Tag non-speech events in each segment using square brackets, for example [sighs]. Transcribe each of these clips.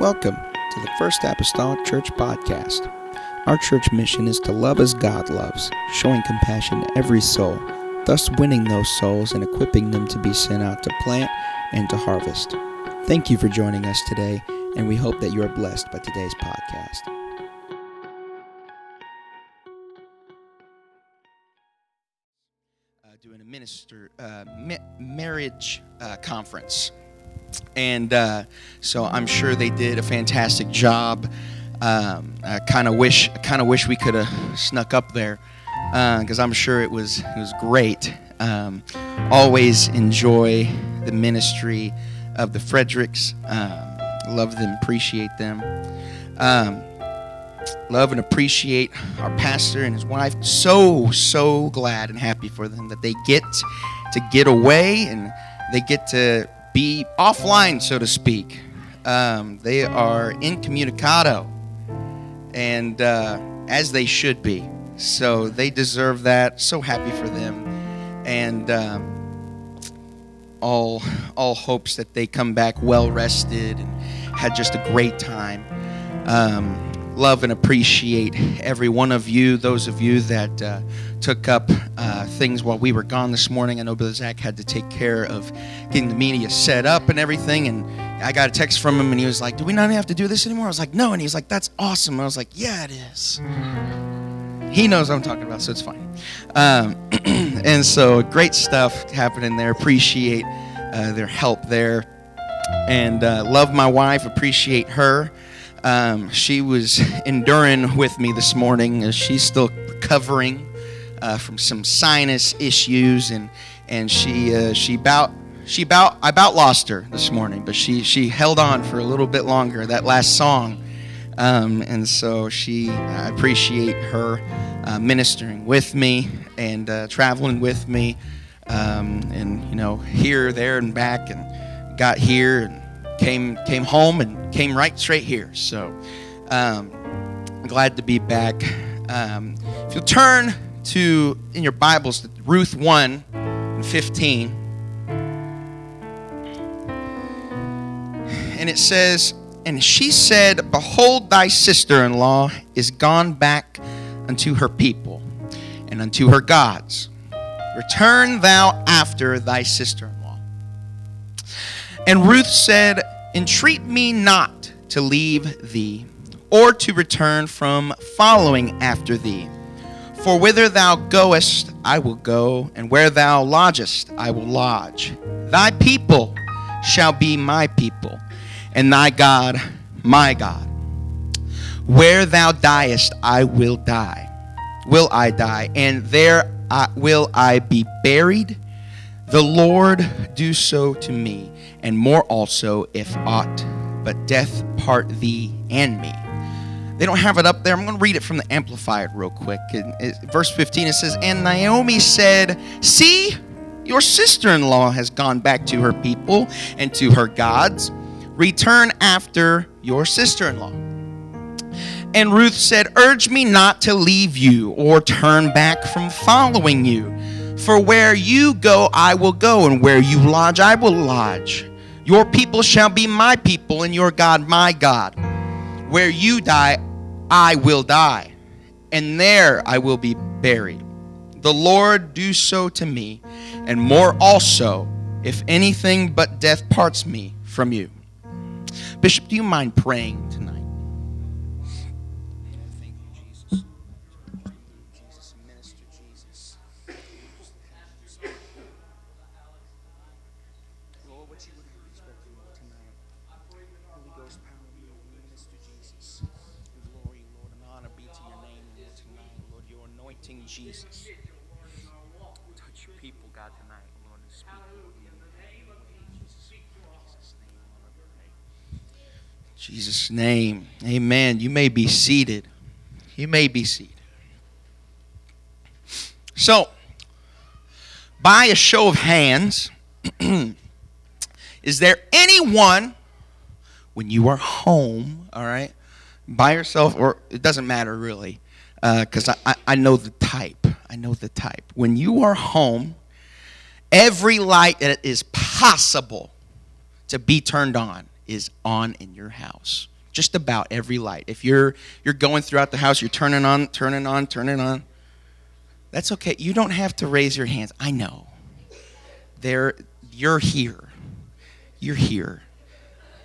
Welcome to the First Apostolic Church Podcast. Our church mission is to love as God loves, showing compassion to every soul, thus winning those souls and equipping them to be sent out to plant and to harvest. Thank you for joining us today, and we hope that you are blessed by today's podcast. Uh, doing a minister uh, ma- marriage uh, conference and uh, so I'm sure they did a fantastic job. Um, I kind of wish, kind of wish we could have snuck up there because I'm sure it was it was great. Um, always enjoy the ministry of the Fredericks. Um, love them, appreciate them. Um, love and appreciate our pastor and his wife. So so glad and happy for them that they get to get away and they get to be offline, so to speak. Um, they are incommunicado, and uh, as they should be. So they deserve that. So happy for them, and um, all all hopes that they come back well rested and had just a great time. Um, love and appreciate every one of you, those of you that uh, took up uh, things while we were gone this morning. I know Brother Zach had to take care of getting the media set up and everything. And I got a text from him and he was like, Do we not have to do this anymore? I was like, No. And he was like, That's awesome. I was like, Yeah, it is. He knows what I'm talking about, so it's fine. Um, [clears throat] and so great stuff happening there. Appreciate uh, their help there. And uh, love my wife, appreciate her. Um, she was enduring with me this morning. Uh, she's still recovering uh, from some sinus issues, and and she uh, she about she about I about lost her this morning, but she she held on for a little bit longer. That last song, um, and so she I appreciate her uh, ministering with me and uh, traveling with me, um, and you know here, there, and back, and got here and came came home and came right straight here. So um, glad to be back. Um, if you'll turn to in your Bibles Ruth one and fifteen, and it says, "And she said, Behold, thy sister-in-law is gone back unto her people and unto her gods. Return thou after thy sister-in-law." And Ruth said, Entreat me not to leave thee, or to return from following after thee. For whither thou goest, I will go, and where thou lodgest, I will lodge. Thy people shall be my people, and thy God my God. Where thou diest, I will die. Will I die, and there I, will I be buried? The Lord do so to me and more also, if aught but death part thee and me. They don't have it up there. I'm going to read it from the Amplified real quick. In, verse 15, it says, And Naomi said, See, your sister in law has gone back to her people and to her gods. Return after your sister in law. And Ruth said, Urge me not to leave you or turn back from following you. For where you go, I will go, and where you lodge, I will lodge. Your people shall be my people, and your God my God. Where you die, I will die, and there I will be buried. The Lord do so to me, and more also, if anything but death parts me from you. Bishop, do you mind praying tonight? Jesus' name. Amen. You may be seated. You may be seated. So, by a show of hands, [clears throat] is there anyone when you are home, all right, by yourself, or it doesn't matter really, because uh, I, I know the type. I know the type. When you are home, every light that is possible to be turned on is on in your house. Just about every light. If you're you're going throughout the house, you're turning on, turning on, turning on. That's okay. You don't have to raise your hands. I know. There you're here. You're here.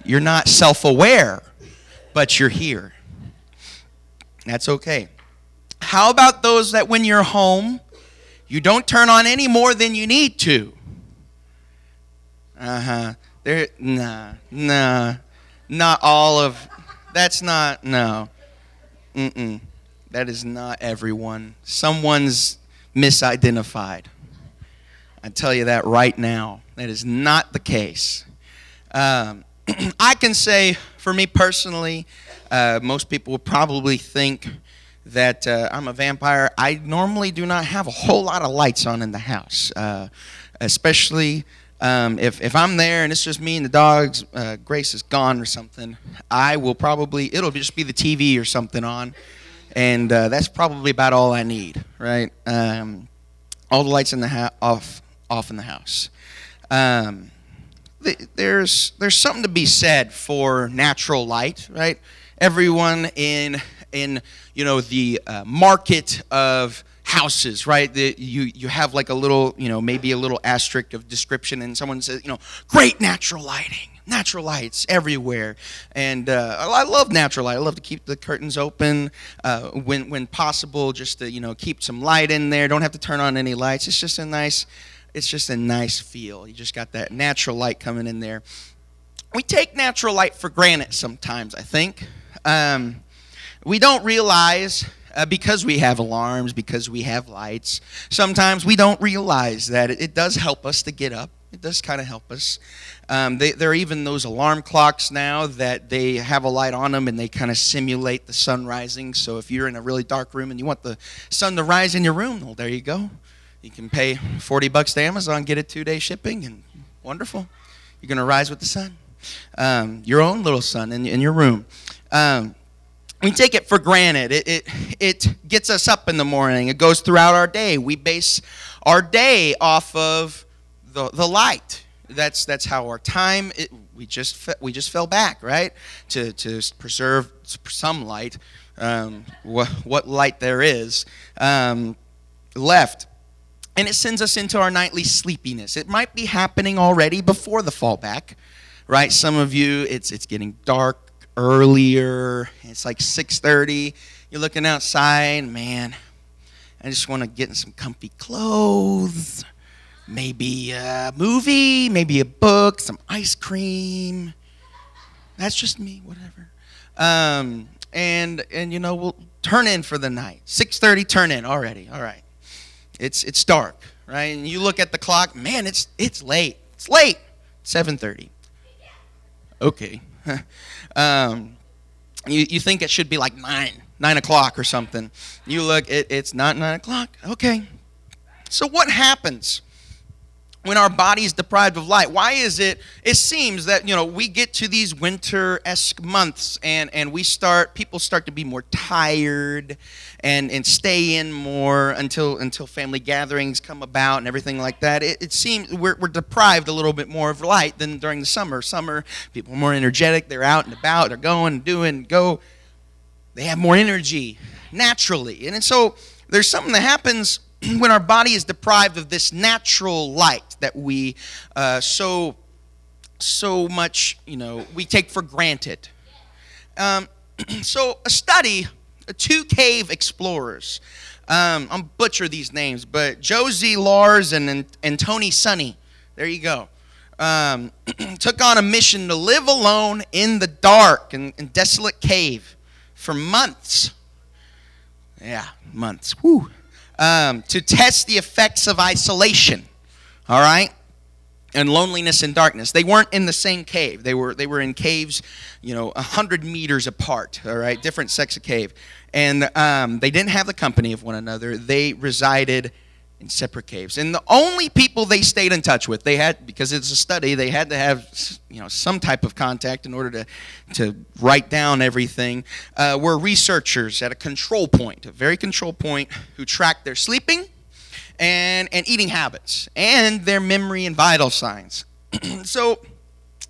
You're not self-aware, but you're here. That's okay. How about those that when you're home, you don't turn on any more than you need to? Uh huh. There, nah, nah, not all of. That's not no. Mm-mm. That is not everyone. Someone's misidentified. I tell you that right now. That is not the case. Um, [clears throat] I can say, for me personally, uh, most people would probably think that uh, I'm a vampire. I normally do not have a whole lot of lights on in the house, uh, especially um, if, if I'm there and it's just me and the dogs, uh, Grace is gone or something, I will probably, it'll just be the TV or something on. And uh, that's probably about all I need, right? Um, all the lights in the off, off in the house. Um, there's, there's something to be said for natural light, right? Everyone in in you know the uh, market of houses, right? The, you you have like a little you know maybe a little asterisk of description, and someone says you know great natural lighting, natural lights everywhere, and uh, I love natural light. I love to keep the curtains open uh, when when possible, just to you know keep some light in there. Don't have to turn on any lights. It's just a nice it's just a nice feel. You just got that natural light coming in there. We take natural light for granted sometimes, I think. Um, we don't realize uh, because we have alarms, because we have lights, sometimes we don't realize that it, it does help us to get up. It does kind of help us. Um, they, there are even those alarm clocks now that they have a light on them and they kind of simulate the sun rising. So if you're in a really dark room and you want the sun to rise in your room, well, there you go. You can pay 40 bucks to Amazon, get it two day shipping, and wonderful. You're going to rise with the sun. Um, your own little sun in, in your room. Um, we take it for granted. It, it, it gets us up in the morning. It goes throughout our day. We base our day off of the, the light. That's, that's how our time, it, we, just, we just fell back, right? To, to preserve some light, um, what, what light there is um, left. And it sends us into our nightly sleepiness. It might be happening already before the fallback, right? Some of you, it's, it's getting dark earlier. It's like 6:30. You're looking outside, man. I just want to get in some comfy clothes. Maybe a movie, maybe a book, some ice cream. That's just me, whatever. Um, and and you know we'll turn in for the night. 6:30, turn in already. All right. It's it's dark, right? And you look at the clock, man. It's it's late. It's late. 7:30. Okay. [laughs] um, you, you think it should be like 9, 9 o'clock or something. You look, it, it's not 9 o'clock. Okay. So what happens when our body is deprived of light? Why is it it seems that you know we get to these winter-esque months and and we start people start to be more tired and and stay in more until until family gatherings come about and everything like that. It, it seems we're, we're deprived a little bit more of light than during the summer. Summer people are more energetic. They're out and about. They're going doing go. They have more energy naturally. And, and so there's something that happens [clears throat] when our body is deprived of this natural light that we uh, so so much you know we take for granted. Um, [clears throat] so a study two cave explorers um, i'm butcher these names but josie lars and, and, tony sunny there you go um, [clears throat] took on a mission to live alone in the dark and, and desolate cave for months. Yeah months. Whew um, to test the effects of isolation, all right, and loneliness and darkness. They weren't in the same cave. They were they were in caves, you know, a hundred meters apart. All right, different sex of cave, and um, they didn't have the company of one another. They resided in separate caves. And the only people they stayed in touch with, they had, because it's a study, they had to have, you know, some type of contact in order to, to write down everything, uh, were researchers at a control point, a very control point, who tracked their sleeping and, and eating habits and their memory and vital signs. [clears throat] so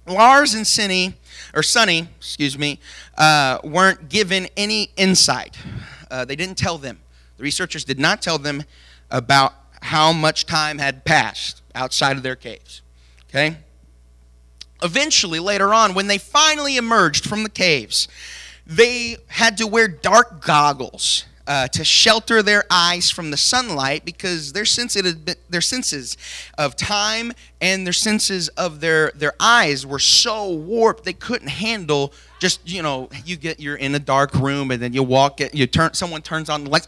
Lars and Sunny, or Sunny, excuse me, uh, weren't given any insight. Uh, they didn't tell them. The researchers did not tell them about how much time had passed outside of their caves. Okay? Eventually, later on, when they finally emerged from the caves, they had to wear dark goggles uh, to shelter their eyes from the sunlight because their sensitive, their senses of time and their senses of their their eyes were so warped they couldn't handle just you know you get you're in a dark room and then you walk it you turn someone turns on the lights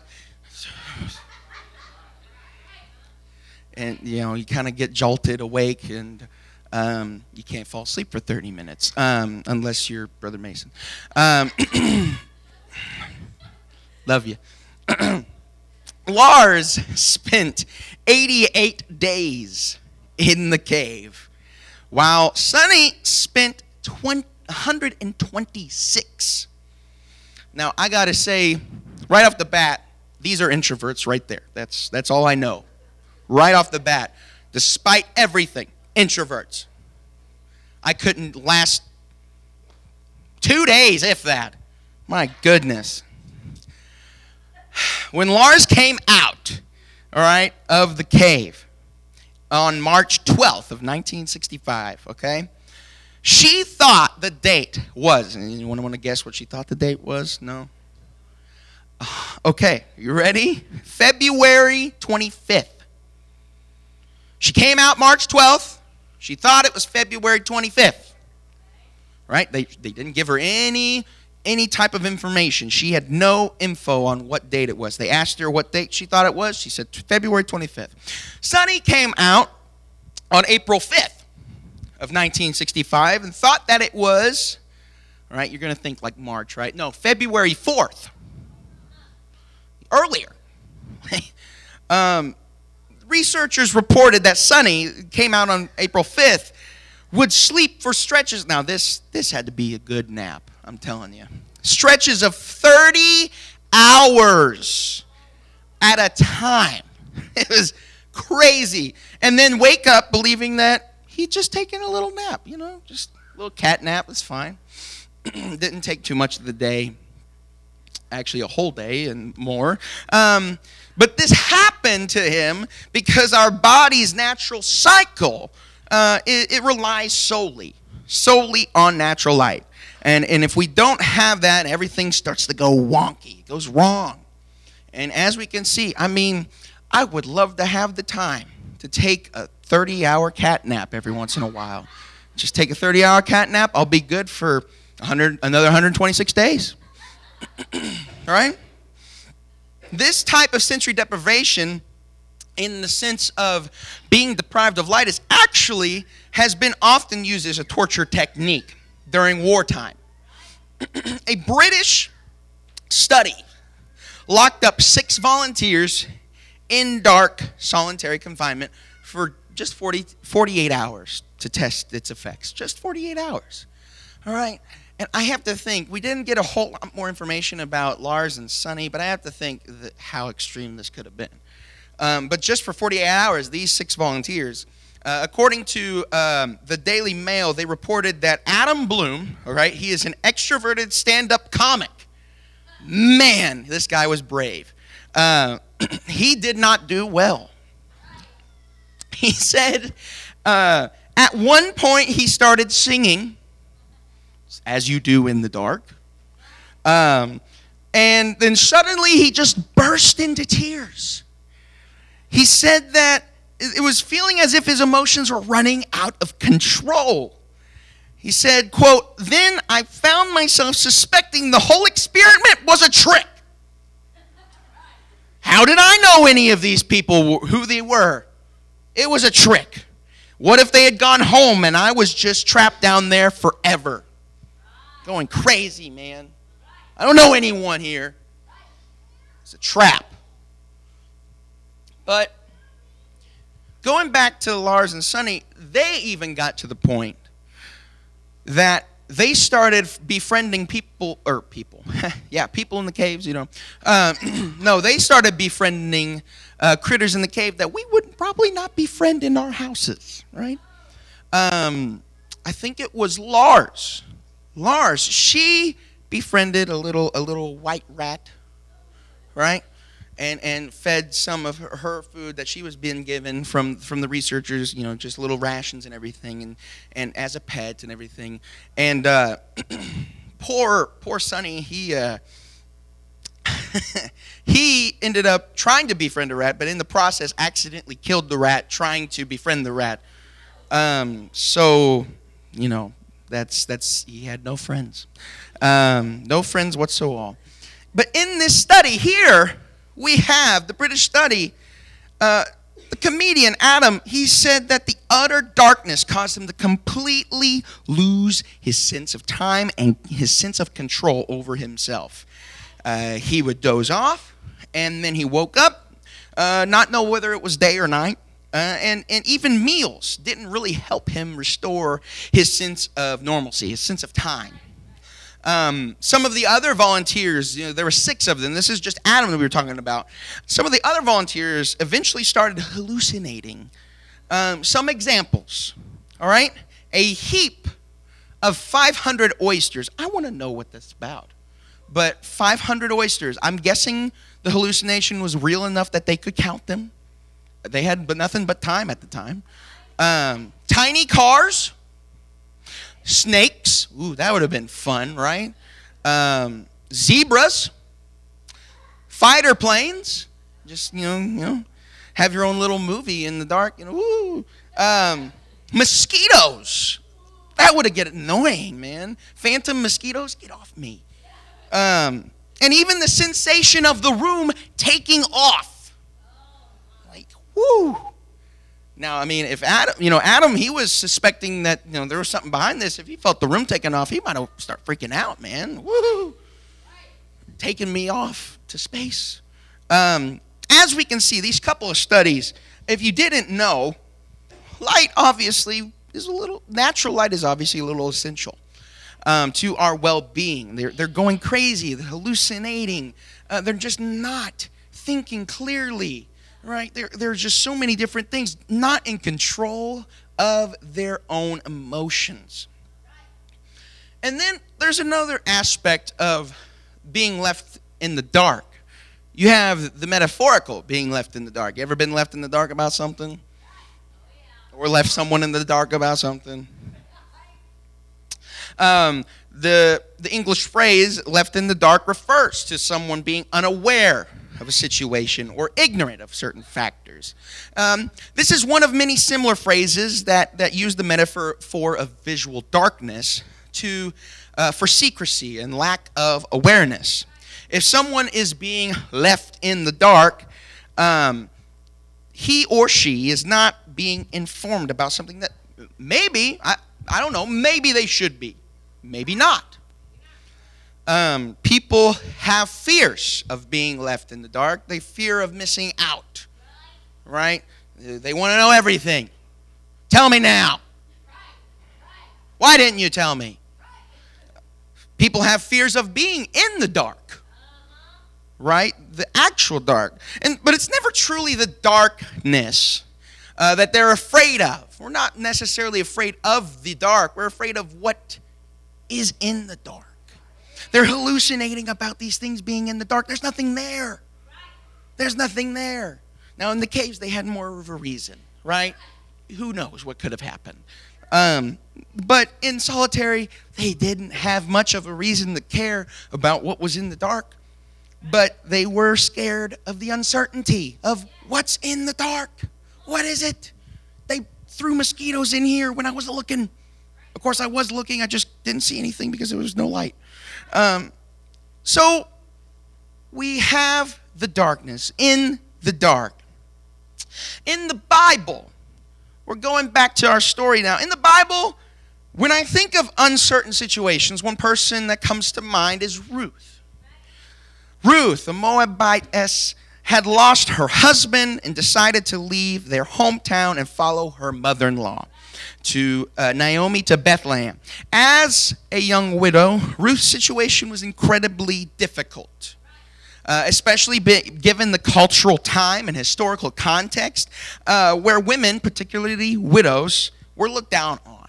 and you know you kind of get jolted awake and um, you can't fall asleep for 30 minutes um, unless you're brother mason. Um, [coughs] love you [coughs] lars spent 88 days in the cave while sonny spent 20, 126 now i gotta say right off the bat these are introverts right there. That's that's all i know right off the bat, despite everything, introverts. I couldn't last two days, if that. My goodness. When Lars came out, all right, of the cave on March 12th of 1965, okay, she thought the date was, anyone want to guess what she thought the date was? No? Okay, you ready? February 25th. She came out March 12th. She thought it was February 25th. Right? They, they didn't give her any any type of information. She had no info on what date it was. They asked her what date she thought it was. She said February 25th. Sonny came out on April 5th of 1965 and thought that it was, all right, you're going to think like March, right? No, February 4th. Earlier. [laughs] um, researchers reported that Sonny came out on April 5th would sleep for stretches. Now, this, this had to be a good nap, I'm telling you. Stretches of 30 hours at a time. [laughs] It was crazy. And then wake up believing that he'd just taken a little nap, you know, just a little cat nap, was fine. [clears throat] Didn't take too much of the day, actually, a whole day and more. Um, but this happened to him because our body's natural cycle, uh, it, it relies solely, solely on natural light. And, and if we don't have that, everything starts to go wonky, it goes wrong. And as we can see, I mean, I would love to have the time to take a 30 hour cat nap every once in a while. Just take a 30 hour cat nap, I'll be good for 100, another 126 days. All [clears throat] right? This type of sensory deprivation, in the sense of being deprived of light, is actually has been often used as a torture technique during wartime. [clears throat] a British study locked up six volunteers in dark solitary confinement for just 40, 48 hours to test its effects. Just 48 hours. All right? And I have to think, we didn't get a whole lot more information about Lars and Sonny, but I have to think how extreme this could have been. Um, but just for 48 hours, these six volunteers, uh, according to um, the Daily Mail, they reported that Adam Bloom, all right, he is an extroverted stand up comic. Man, this guy was brave. Uh, [clears throat] he did not do well. He said uh, at one point he started singing as you do in the dark. Um, and then suddenly he just burst into tears. He said that it was feeling as if his emotions were running out of control. He said, quote, then I found myself suspecting the whole experiment was a trick. How did I know any of these people who they were? It was a trick. What if they had gone home and I was just trapped down there forever? Going crazy, man. I don't know anyone here. It's a trap. But going back to Lars and Sonny, they even got to the point that they started befriending people, or people, [laughs] yeah, people in the caves, you know. Um, [clears throat] no, they started befriending uh, critters in the cave that we would probably not befriend in our houses, right? Um, I think it was Lars. Lars, she befriended a little a little white rat, right? And and fed some of her, her food that she was being given from from the researchers, you know, just little rations and everything, and and as a pet and everything. And uh, [clears throat] poor poor Sonny, he. Uh, [laughs] he ended up trying to befriend a rat, but in the process, accidentally killed the rat trying to befriend the rat. Um, so, you know, that's that's he had no friends, um, no friends whatsoever. But in this study here, we have the British study. Uh, the comedian Adam, he said that the utter darkness caused him to completely lose his sense of time and his sense of control over himself. Uh, he would doze off, and then he woke up, uh, not know whether it was day or night. Uh, and, and even meals didn't really help him restore his sense of normalcy, his sense of time. Um, some of the other volunteers, you know, there were six of them. This is just Adam that we were talking about. Some of the other volunteers eventually started hallucinating. Um, some examples, all right? A heap of 500 oysters. I want to know what that's about but 500 oysters. I'm guessing the hallucination was real enough that they could count them. They had but nothing but time at the time. Um, tiny cars, snakes. Ooh, that would have been fun, right? Um, zebras, fighter planes. Just you know, you know, have your own little movie in the dark. You know, woo. Um, mosquitoes. That would have get annoying, man. Phantom mosquitoes, get off me. Um, and even the sensation of the room taking off. Whoo. Now, I mean, if Adam, you know, Adam, he was suspecting that, you know, there was something behind this. If he felt the room taken off, he might have start freaking out, man. Woo! Taking me off to space. Um, as we can see, these couple of studies, if you didn't know, light obviously is a little, natural light is obviously a little essential um, to our well being. They're, they're going crazy, they're hallucinating, uh, they're just not thinking clearly, right? There, there's just so many different things, not in control of their own emotions. And then there's another aspect of being left in the dark. You have the metaphorical being left in the dark. You ever been left in the dark about something? Or left someone in the dark about something? Um, the, the English phrase left in the dark refers to someone being unaware of a situation or ignorant of certain factors. Um, this is one of many similar phrases that, that use the metaphor for of visual darkness to, uh, for secrecy and lack of awareness. If someone is being left in the dark, um, he or she is not being informed about something that maybe, I, I don't know, maybe they should be. Maybe not. Um, people have fears of being left in the dark. They fear of missing out, right? They want to know everything. Tell me now. Why didn't you tell me? People have fears of being in the dark, right? The actual dark. And, but it's never truly the darkness uh, that they're afraid of. We're not necessarily afraid of the dark, we're afraid of what is in the dark. They're hallucinating about these things being in the dark. There's nothing there. There's nothing there. Now, in the caves, they had more of a reason, right? Who knows what could have happened? Um, but in solitary, they didn't have much of a reason to care about what was in the dark. But they were scared of the uncertainty of what's in the dark. What is it? They threw mosquitoes in here when I wasn't looking. Of course, I was looking, I just didn't see anything because there was no light. Um, so we have the darkness in the dark. In the Bible, we're going back to our story now. In the Bible, when I think of uncertain situations, one person that comes to mind is Ruth. Ruth, a Moabitess, had lost her husband and decided to leave their hometown and follow her mother in law to uh, Naomi to Bethlehem. As a young widow, Ruth's situation was incredibly difficult. Uh, especially given the cultural time and historical context uh, where women, particularly widows, were looked down on.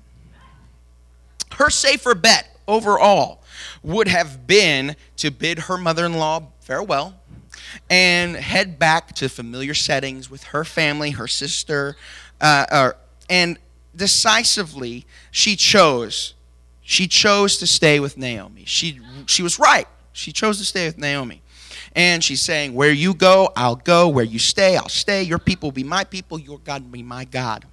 Her safer bet overall would have been to bid her mother in law farewell and head back to familiar settings with her family, her sister, uh, and decisively she chose. She chose to stay with Naomi. She, she was right. She chose to stay with Naomi. And she's saying, Where you go, I'll go. Where you stay, I'll stay. Your people will be my people. Your God will be my God.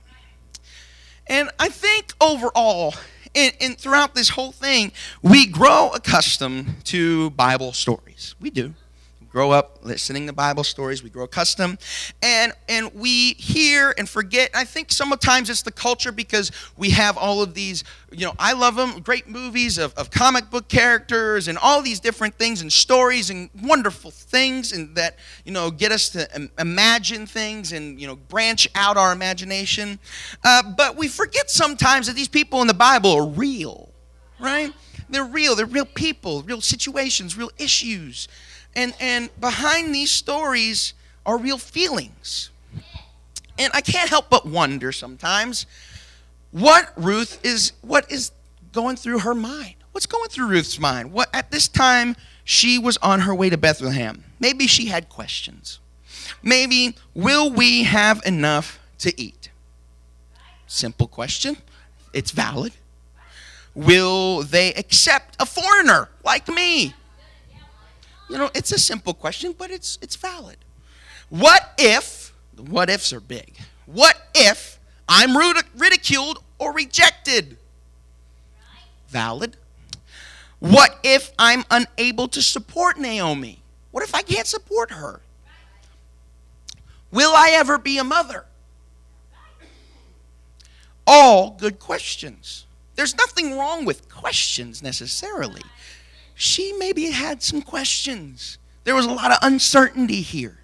And I think overall, and, and throughout this whole thing, we grow accustomed to Bible stories. We do grow up listening to Bible stories, we grow accustomed, and and we hear and forget. I think sometimes it's the culture because we have all of these, you know, I love them, great movies of, of comic book characters and all these different things and stories and wonderful things and that, you know, get us to imagine things and, you know, branch out our imagination. Uh, but we forget sometimes that these people in the Bible are real, right? They're real. They're real people, real situations, real issues. And, and behind these stories are real feelings. And I can't help but wonder sometimes what Ruth is, what is going through her mind. What's going through Ruth's mind? What at this time she was on her way to Bethlehem. Maybe she had questions. Maybe, will we have enough to eat? Simple question. It's valid. Will they accept a foreigner like me? You know, it's a simple question, but it's it's valid. What if the what ifs are big? What if I'm ridiculed or rejected? Valid. What if I'm unable to support Naomi? What if I can't support her? Will I ever be a mother? All good questions. There's nothing wrong with questions necessarily she maybe had some questions. There was a lot of uncertainty here.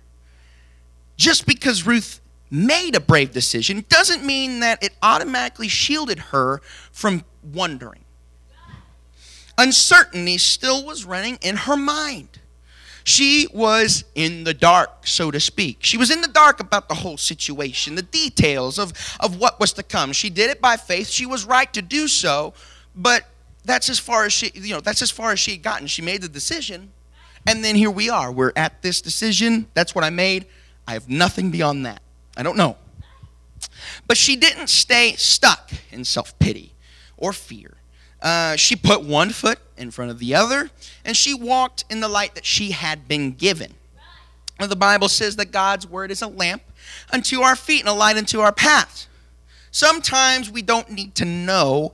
Just because Ruth made a brave decision doesn't mean that it automatically shielded her from wondering. Uncertainty still was running in her mind. She was in the dark, so to speak. She was in the dark about the whole situation, the details of, of what was to come. She did it by faith. She was right to do so, but that's as far as she, you know, that's as far as she had gotten. She made the decision, and then here we are. We're at this decision. That's what I made. I have nothing beyond that. I don't know. But she didn't stay stuck in self pity or fear. Uh, she put one foot in front of the other, and she walked in the light that she had been given. The Bible says that God's word is a lamp unto our feet and a light unto our path. Sometimes we don't need to know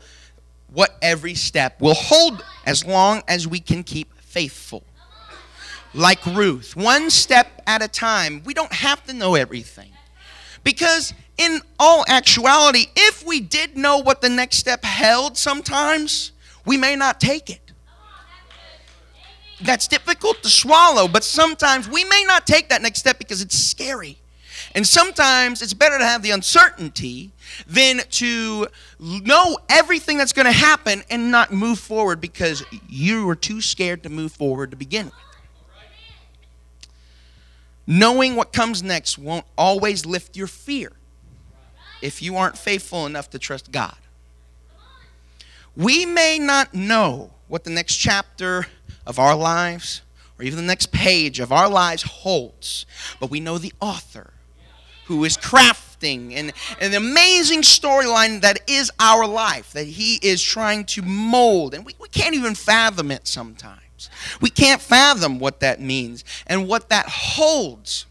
what every step will hold as long as we can keep faithful. Like Ruth, one step at a time. We don't have to know everything. Because, in all actuality, if we did know what the next step held sometimes, we may not take it. That's difficult to swallow, but sometimes we may not take that next step because it's scary. And sometimes it's better to have the uncertainty than to know everything that's going to happen and not move forward because you were too scared to move forward to begin with. Knowing what comes next won't always lift your fear if you aren't faithful enough to trust God. We may not know what the next chapter of our lives or even the next page of our lives holds, but we know the author who is crafting and, an amazing storyline that is our life, that he is trying to mold. And we, we can't even fathom it sometimes. We can't fathom what that means and what that holds.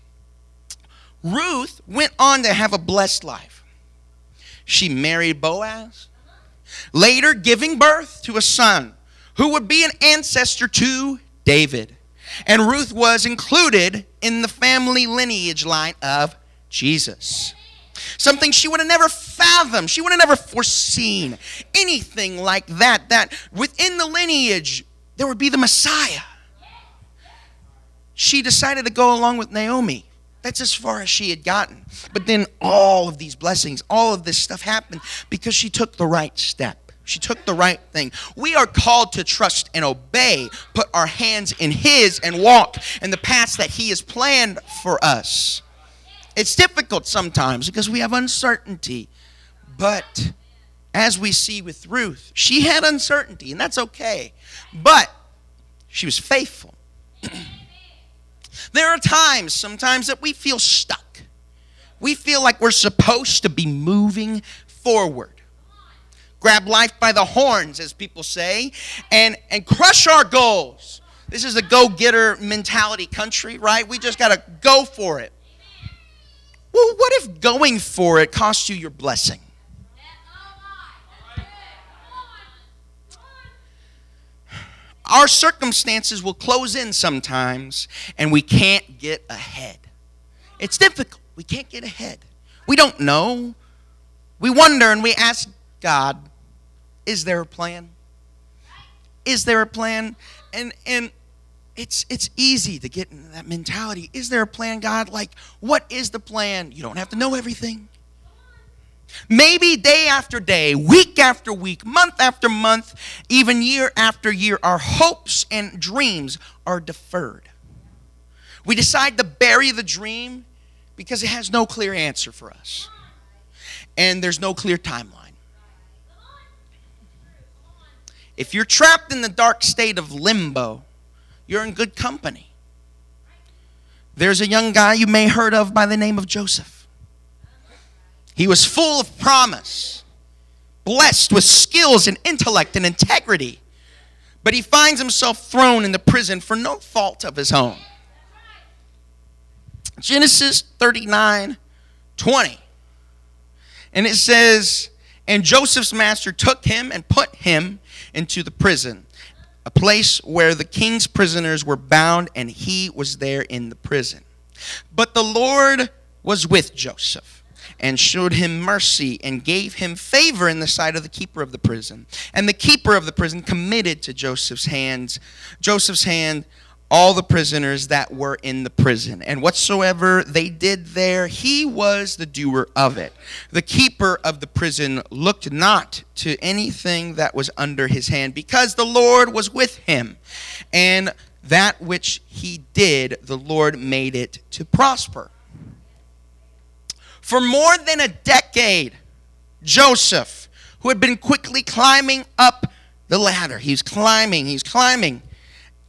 Ruth went on to have a blessed life. She married Boaz, later giving birth to a son who would be an ancestor to David. And Ruth was included in the family lineage line of Jesus. Something she would have never fathomed, she would have never foreseen. Anything like that, that within the lineage, there would be the Messiah. She decided to go along with Naomi. That's as far as she had gotten. But then all of these blessings, all of this stuff happened because she took the right step. She took the right thing. We are called to trust and obey, put our hands in His, and walk in the paths that He has planned for us. It's difficult sometimes because we have uncertainty. But as we see with Ruth, she had uncertainty, and that's okay. But she was faithful. [clears throat] there are times, sometimes, that we feel stuck. We feel like we're supposed to be moving forward. Grab life by the horns, as people say, and, and crush our goals. This is a go getter mentality country, right? We just got to go for it. Well, what if going for it costs you your blessing? Our circumstances will close in sometimes and we can't get ahead. It's difficult. We can't get ahead. We don't know. We wonder and we ask God, is there a plan? Is there a plan? And and it's it's easy to get into that mentality. Is there a plan, God? Like, what is the plan? You don't have to know everything. Maybe day after day, week after week, month after month, even year after year, our hopes and dreams are deferred. We decide to bury the dream because it has no clear answer for us. And there's no clear timeline. If you're trapped in the dark state of limbo, you're in good company. There's a young guy you may heard of by the name of Joseph. He was full of promise, blessed with skills and intellect and integrity, but he finds himself thrown into prison for no fault of his own. Genesis 39 20. And it says, And Joseph's master took him and put him into the prison, a place where the king's prisoners were bound, and he was there in the prison. But the Lord was with Joseph and showed him mercy and gave him favor in the sight of the keeper of the prison. And the keeper of the prison committed to Joseph's hands, Joseph's hand all the prisoners that were in the prison. And whatsoever they did there, he was the doer of it. The keeper of the prison looked not to anything that was under his hand, because the Lord was with him. And that which he did, the Lord made it to prosper. For more than a decade, Joseph, who had been quickly climbing up the ladder, he's climbing, he's climbing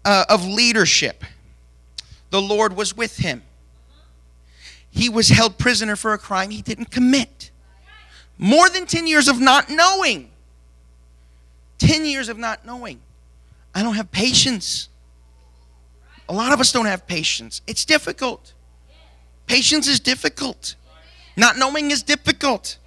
uh, of leadership. The Lord was with him. He was held prisoner for a crime he didn't commit. More than 10 years of not knowing. 10 years of not knowing. I don't have patience. A lot of us don't have patience. It's difficult. Patience is difficult. Not knowing is difficult.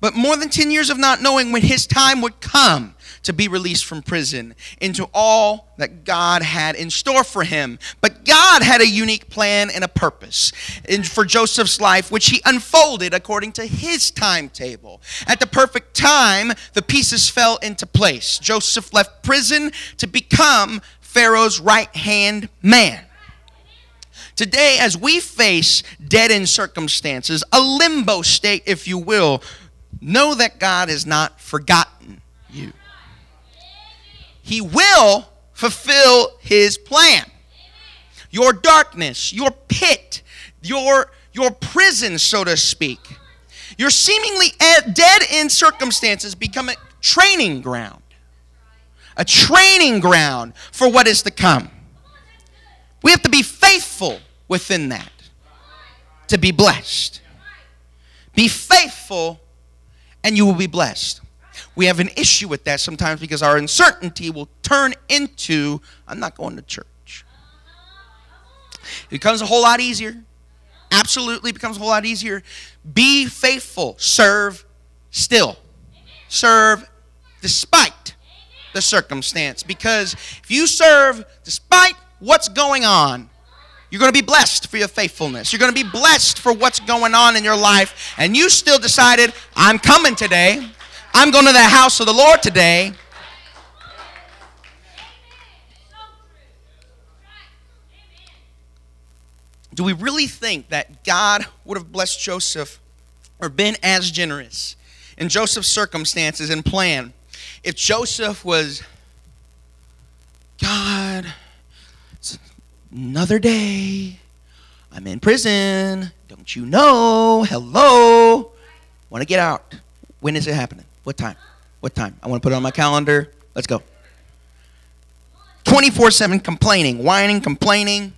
But more than 10 years of not knowing when his time would come, to be released from prison into all that God had in store for him. But God had a unique plan and a purpose for Joseph's life, which he unfolded according to his timetable. At the perfect time, the pieces fell into place. Joseph left prison to become Pharaoh's right hand man. Today, as we face dead end circumstances, a limbo state, if you will, know that God has not forgotten you. He will fulfill his plan. Your darkness, your pit, your, your prison, so to speak, your seemingly dead end circumstances become a training ground. A training ground for what is to come. We have to be faithful within that to be blessed. Be faithful and you will be blessed we have an issue with that sometimes because our uncertainty will turn into, I'm not going to church. It becomes a whole lot easier. Absolutely becomes a whole lot easier. Be faithful. Serve still. Serve despite the circumstance. Because if you serve despite what's going on, you're going to be blessed for your faithfulness. You're going to be blessed for what's going on in your life. And you still decided, I'm coming today. I'm going to the house of the Lord today. Do we really think that God would have blessed Joseph or been as generous in Joseph's circumstances and plan if Joseph was, God, it's another day. I'm in prison. Don't you know? Hello. Want to get out. When is it happening? What time? What time? I want to put it on my calendar. Let's go. 24 7 complaining, whining, complaining.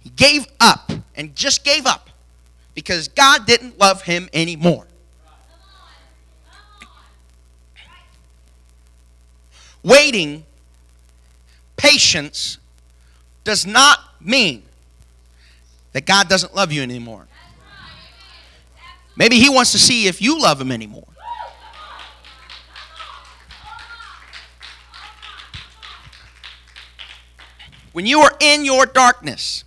He gave up and just gave up because God didn't love him anymore. Waiting, patience, does not mean that God doesn't love you anymore. Maybe He wants to see if you love Him anymore. When you are in your darkness,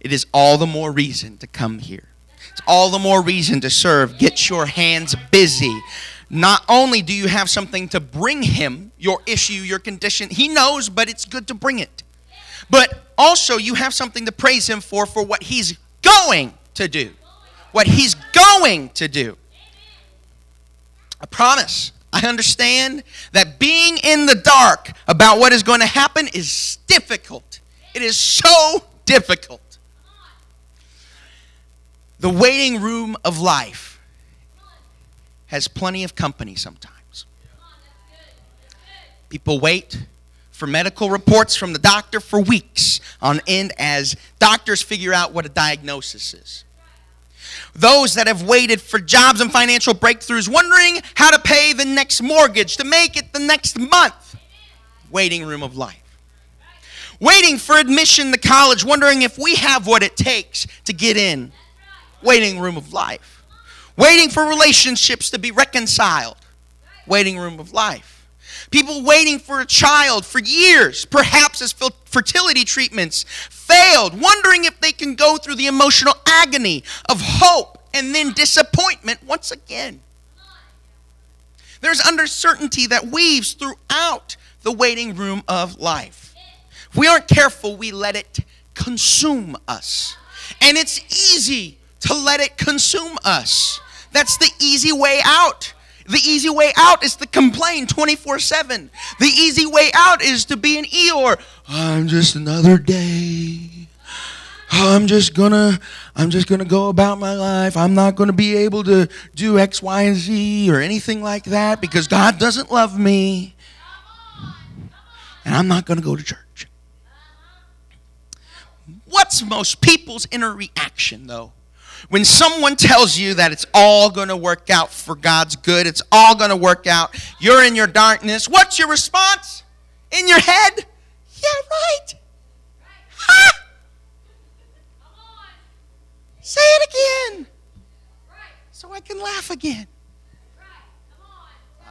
it is all the more reason to come here. It's all the more reason to serve. Get your hands busy. Not only do you have something to bring him, your issue, your condition, he knows, but it's good to bring it. But also, you have something to praise him for, for what he's going to do. What he's going to do. I promise. I understand that being in the dark about what is going to happen is difficult. It is so difficult. The waiting room of life has plenty of company sometimes. People wait for medical reports from the doctor for weeks on end as doctors figure out what a diagnosis is. Those that have waited for jobs and financial breakthroughs, wondering how to pay the next mortgage, to make it the next month. Waiting room of life. Waiting for admission to college, wondering if we have what it takes to get in. Waiting room of life. Waiting for relationships to be reconciled. Waiting room of life People waiting for a child for years, perhaps as fertility treatments failed, wondering if they can go through the emotional agony of hope and then disappointment once again. There's uncertainty that weaves throughout the waiting room of life. If we aren't careful, we let it consume us. And it's easy to let it consume us. That's the easy way out. The easy way out is to complain 24 7. The easy way out is to be an Eeyore. I'm just another day. I'm just gonna I'm just gonna go about my life. I'm not gonna be able to do X, Y, and Z or anything like that because God doesn't love me. And I'm not gonna go to church. What's most people's inner reaction though? When someone tells you that it's all going to work out for God's good, it's all going to work out, you're in your darkness, what's your response? In your head? Yeah, right. Ha! Say it again. So I can laugh again.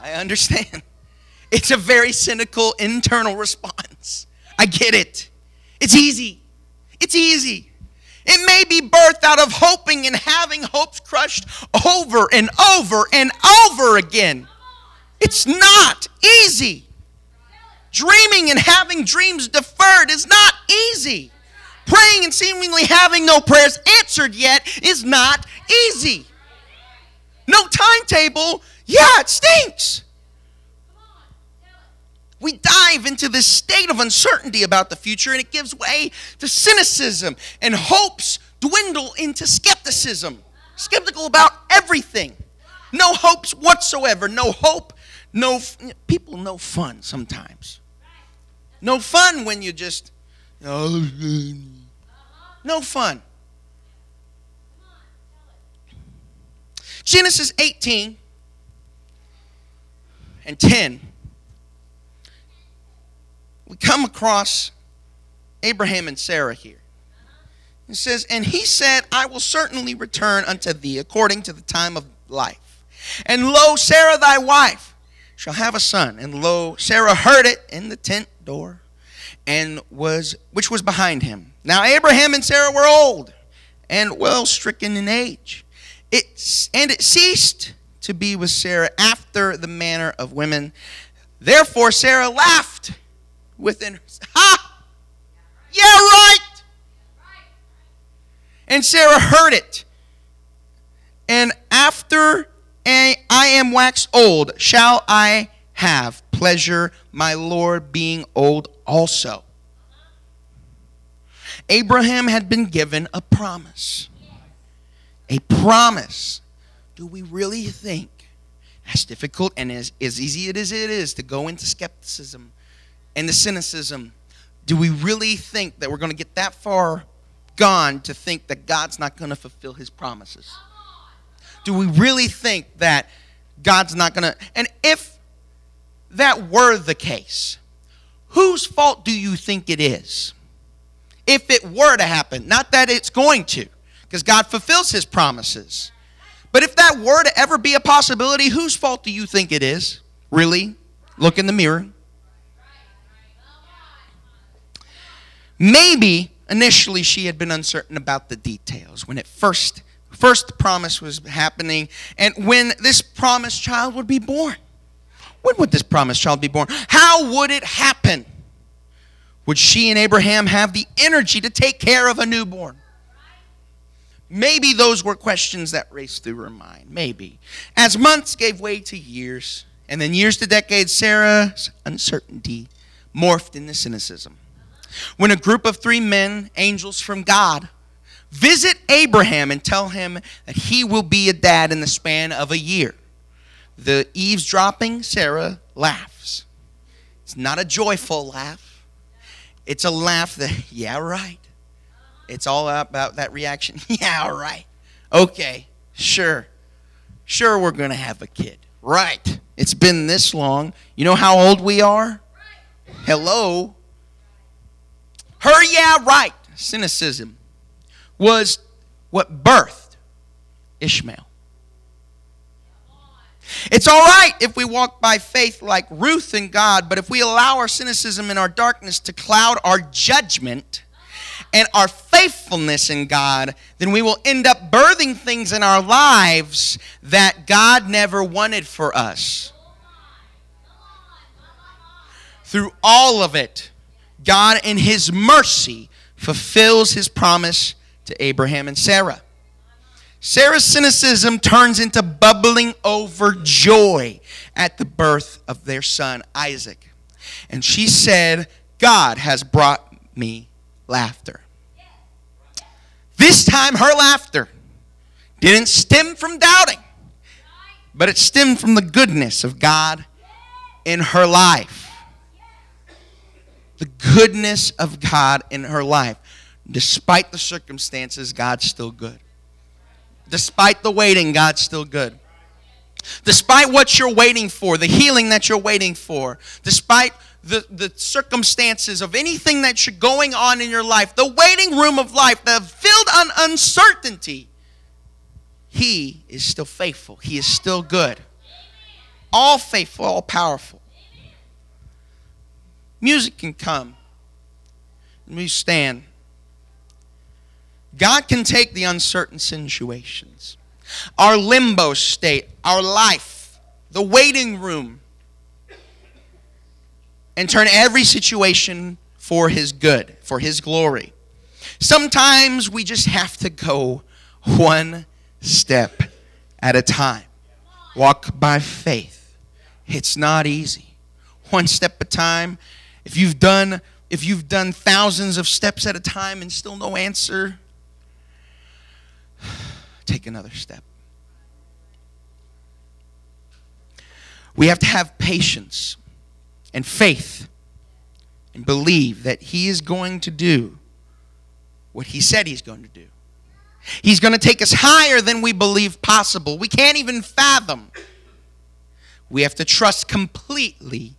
I understand. It's a very cynical internal response. I get it. It's easy. It's easy. It may be birthed out of hoping and having hopes crushed over and over and over again. It's not easy. Dreaming and having dreams deferred is not easy. Praying and seemingly having no prayers answered yet is not easy. No timetable, yeah, it stinks we dive into this state of uncertainty about the future and it gives way to cynicism and hopes dwindle into skepticism. Skeptical about everything. No hopes whatsoever. No hope no people no fun sometimes. No fun when you just [laughs] no fun. Genesis 18 and 10 we come across Abraham and Sarah here. It says, And he said, I will certainly return unto thee according to the time of life. And lo, Sarah thy wife shall have a son. And lo, Sarah heard it in the tent door, and was which was behind him. Now Abraham and Sarah were old and well stricken in age. It, and it ceased to be with Sarah after the manner of women. Therefore Sarah laughed within her. Ha! Yeah, right. And Sarah heard it. And after I am waxed old, shall I have pleasure, my Lord being old also. Abraham had been given a promise. A promise. Do we really think as difficult and as, as easy as it is to go into skepticism and the cynicism, do we really think that we're going to get that far gone to think that God's not going to fulfill his promises? Do we really think that God's not going to? And if that were the case, whose fault do you think it is? If it were to happen, not that it's going to, because God fulfills his promises. But if that were to ever be a possibility, whose fault do you think it is? Really? Look in the mirror. Maybe initially she had been uncertain about the details when it first first promise was happening and when this promised child would be born. When would this promised child be born? How would it happen? Would she and Abraham have the energy to take care of a newborn? Maybe those were questions that raced through her mind. Maybe. As months gave way to years, and then years to decades, Sarah's uncertainty morphed into cynicism. When a group of three men, angels from God, visit Abraham and tell him that he will be a dad in the span of a year, the eavesdropping Sarah laughs. It's not a joyful laugh, it's a laugh that, [laughs] yeah, right. It's all about that reaction. [laughs] yeah, right. Okay, sure. Sure, we're going to have a kid. Right. It's been this long. You know how old we are? Hello. Her, yeah, right. Cynicism was what birthed Ishmael. It's all right if we walk by faith like Ruth and God, but if we allow our cynicism and our darkness to cloud our judgment, and our faithfulness in God, then we will end up birthing things in our lives that God never wanted for us. Through all of it, God, in His mercy, fulfills His promise to Abraham and Sarah. Sarah's cynicism turns into bubbling over joy at the birth of their son, Isaac. And she said, God has brought me laughter. This time, her laughter didn't stem from doubting, but it stemmed from the goodness of God in her life. The goodness of God in her life. Despite the circumstances, God's still good. Despite the waiting, God's still good. Despite what you're waiting for, the healing that you're waiting for, despite the, the circumstances of anything that's going on in your life, the waiting room of life, the filled on uncertainty, He is still faithful. He is still good. All faithful, all powerful. Music can come. Let me stand. God can take the uncertain situations, our limbo state, our life, the waiting room, and turn every situation for His good, for His glory. Sometimes we just have to go one step at a time. Walk by faith. It's not easy. One step at a time. If you've done if you've done thousands of steps at a time and still no answer, [sighs] take another step. We have to have patience and faith and believe that He is going to do what He said He's going to do. He's going to take us higher than we believe possible. We can't even fathom. We have to trust completely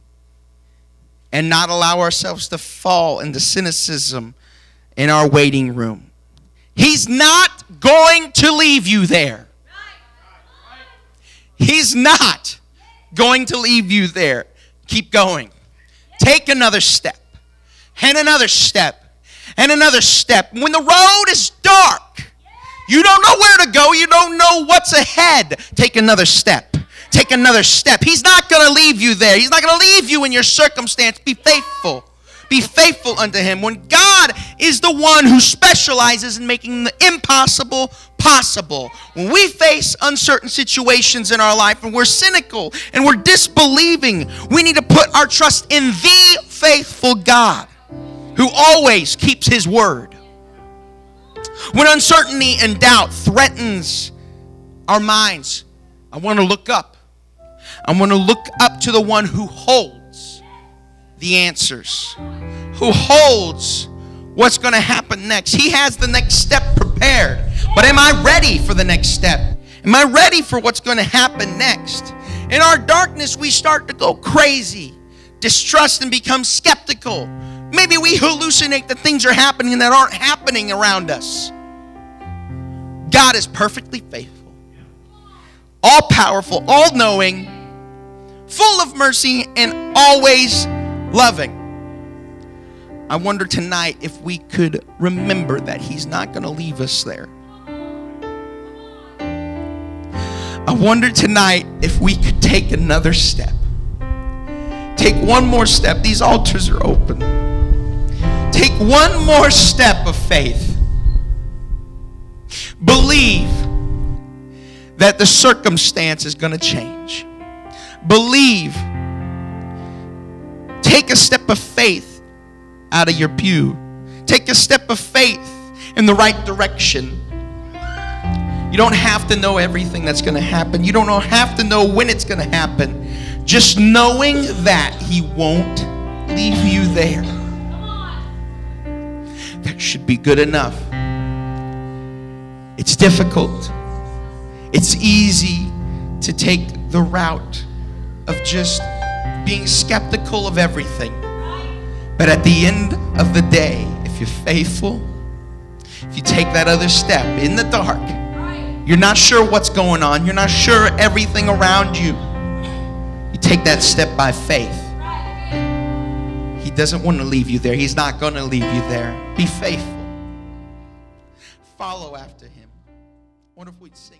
and not allow ourselves to fall into cynicism in our waiting room. He's not going to leave you there. He's not going to leave you there. Keep going. Take another step, and another step, and another step. When the road is dark, you don't know where to go, you don't know what's ahead. Take another step. Take another step. He's not going to leave you there. He's not going to leave you in your circumstance. Be faithful. Be faithful unto him. When God is the one who specializes in making the impossible possible. When we face uncertain situations in our life and we're cynical and we're disbelieving, we need to put our trust in the faithful God who always keeps his word. When uncertainty and doubt threatens our minds, I want to look up. I'm going to look up to the one who holds the answers, who holds what's going to happen next. He has the next step prepared. But am I ready for the next step? Am I ready for what's going to happen next? In our darkness, we start to go crazy, distrust, and become skeptical. Maybe we hallucinate that things are happening that aren't happening around us. God is perfectly faithful, all powerful, all knowing, full of mercy, and always loving. I wonder tonight if we could remember that He's not going to leave us there. I wonder tonight if we could take another step. Take one more step. These altars are open. Take one more step of faith. Believe that the circumstance is going to change. Believe. Take a step of faith out of your pew. Take a step of faith in the right direction. You don't have to know everything that's going to happen. You don't have to know when it's going to happen. Just knowing that He won't leave you there. That should be good enough. It's difficult. It's easy to take the route of just being skeptical of everything. But at the end of the day, if you're faithful, if you take that other step in the dark, you're not sure what's going on. You're not sure everything around you. You take that step by faith. He doesn't want to leave you there. He's not going to leave you there. Be faithful. Follow after him. What if we'd sing